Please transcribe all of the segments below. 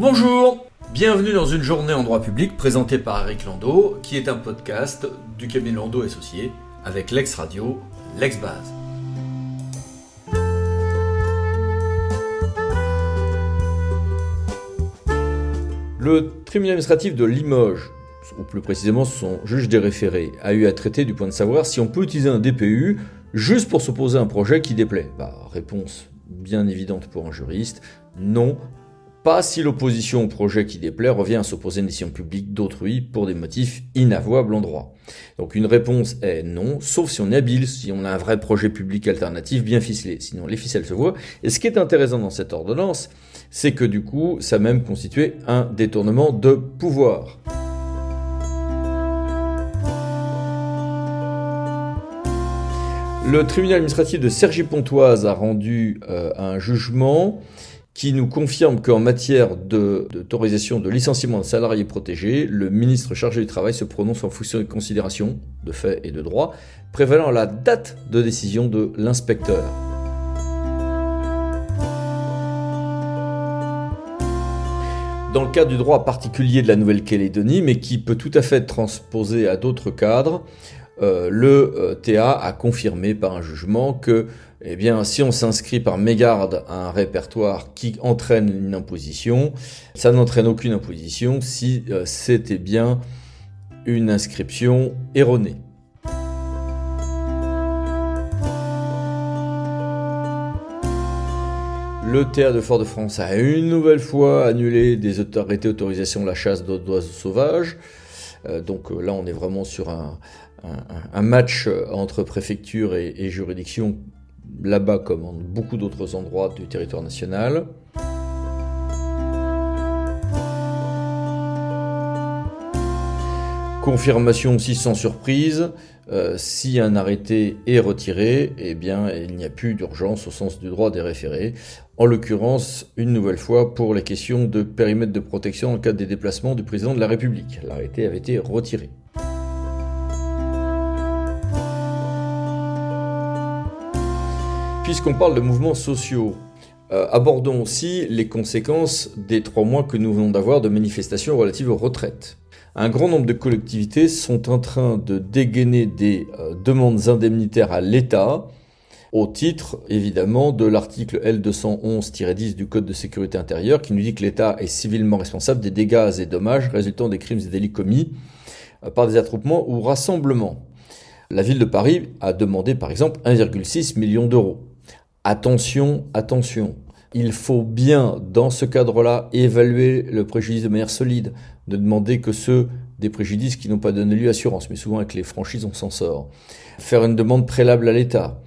Bonjour Bienvenue dans une journée en droit public présentée par Eric Landau, qui est un podcast du cabinet Landau Associé avec l'ex-radio, l'ex-base. Le tribunal administratif de Limoges, ou plus précisément son juge des référés, a eu à traiter du point de savoir si on peut utiliser un DPU juste pour s'opposer à un projet qui déplaît. Bah, réponse bien évidente pour un juriste, non, pas si l'opposition au projet qui déplaît revient à s'opposer à une décision publique d'autrui pour des motifs inavouables en droit. Donc une réponse est non, sauf si on est habile, si on a un vrai projet public alternatif bien ficelé. Sinon les ficelles se voient. Et ce qui est intéressant dans cette ordonnance, c'est que du coup, ça a même constitué un détournement de pouvoir. Le tribunal administratif de Cergy-Pontoise a rendu euh, un jugement qui nous confirme qu'en matière d'autorisation de, licenciement de salariés protégés, le ministre chargé du travail se prononce en fonction des considérations de fait et de droit prévalant la date de décision de l'inspecteur. Dans le cadre du droit particulier de la Nouvelle-Calédonie, mais qui peut tout à fait être transposé à d'autres cadres, le euh, TA a confirmé par un jugement que eh bien, si on s'inscrit par mégarde à un répertoire qui entraîne une imposition, ça n'entraîne aucune imposition si euh, c'était bien une inscription erronée. Le théâtre de Fort-de-France a une nouvelle fois annulé des autorités d'autorisation de la chasse d'oiseaux sauvages. Euh, donc euh, là, on est vraiment sur un, match entre préfecture et, et juridiction là-bas comme en beaucoup d'autres endroits du territoire national. Confirmation aussi sans surprise, euh, si un arrêté est retiré, eh bien il n'y a plus d'urgence au sens du droit des référés. En l'occurrence, une nouvelle fois pour les questions de périmètre de protection en cas des déplacements du président de la République. L'arrêté avait été retiré. Puisqu'on parle de mouvements sociaux, euh, abordons aussi les conséquences des trois mois que nous venons d'avoir de manifestations relatives aux retraites. Un grand nombre de collectivités sont en train de dégainer des euh, demandes indemnitaires à l'État au titre évidemment de l'article L211-10 du Code de sécurité intérieure qui nous dit que l'État est civilement responsable des dégâts et dommages résultant des crimes et délits commis euh, par des attroupements ou rassemblements. La ville de Paris a demandé par exemple 1,6 million d'euros. Attention, attention. Il faut bien, dans ce cadre-là, évaluer le préjudice de manière solide, ne demander que ceux des préjudices qui n'ont pas donné lieu à assurance, mais souvent avec les franchises on s'en sort. Faire une demande préalable à l'État.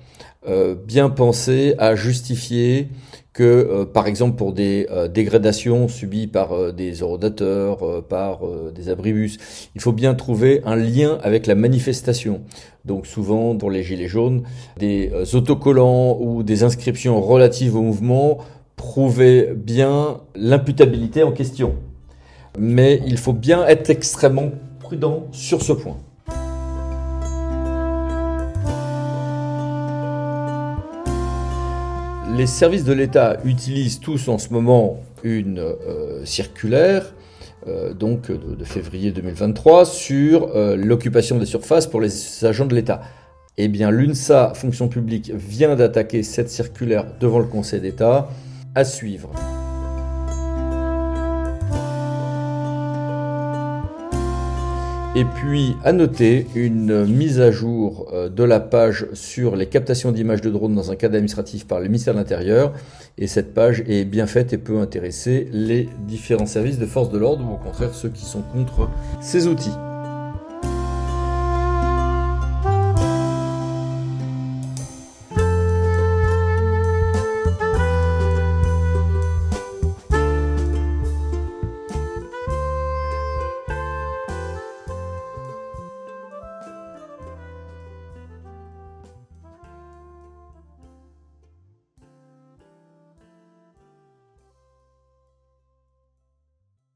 Euh, bien penser à justifier que, euh, par exemple, pour des euh, dégradations subies par des eurodateurs, par des abribus, il faut bien trouver un lien avec la manifestation. Donc souvent, pour les gilets jaunes, des autocollants ou des inscriptions relatives au mouvement prouvaient bien l'imputabilité en question. Mais il faut bien être extrêmement prudent sur ce point. les services de l'État utilisent tous en ce moment une euh, circulaire, euh, donc de, février 2023, sur euh, l'occupation des surfaces pour les agents de l'État. Eh bien, l'UNSA, fonction publique, vient d'attaquer cette circulaire devant le Conseil d'État. À suivre. Et puis, à noter une mise à jour euh, de la page sur les captations d'images de drones dans un cadre administratif par le ministère de l'Intérieur. Et cette page est bien faite et peut intéresser les différents services de force de l'ordre ou au contraire ceux qui sont contre ces outils.